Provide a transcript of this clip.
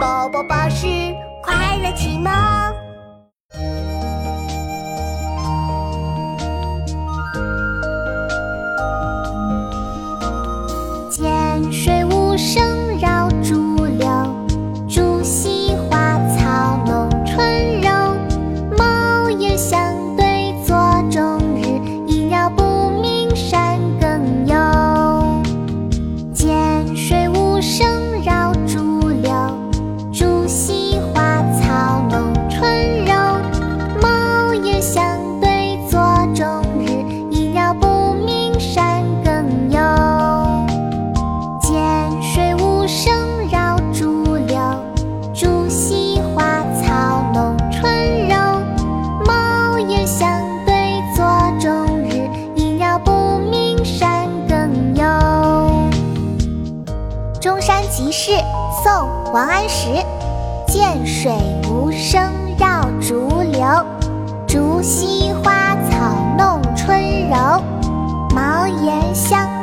宝宝巴士快乐启蒙。中山集市宋王安石。涧水无声绕竹流竹溪花草弄春柔茅檐香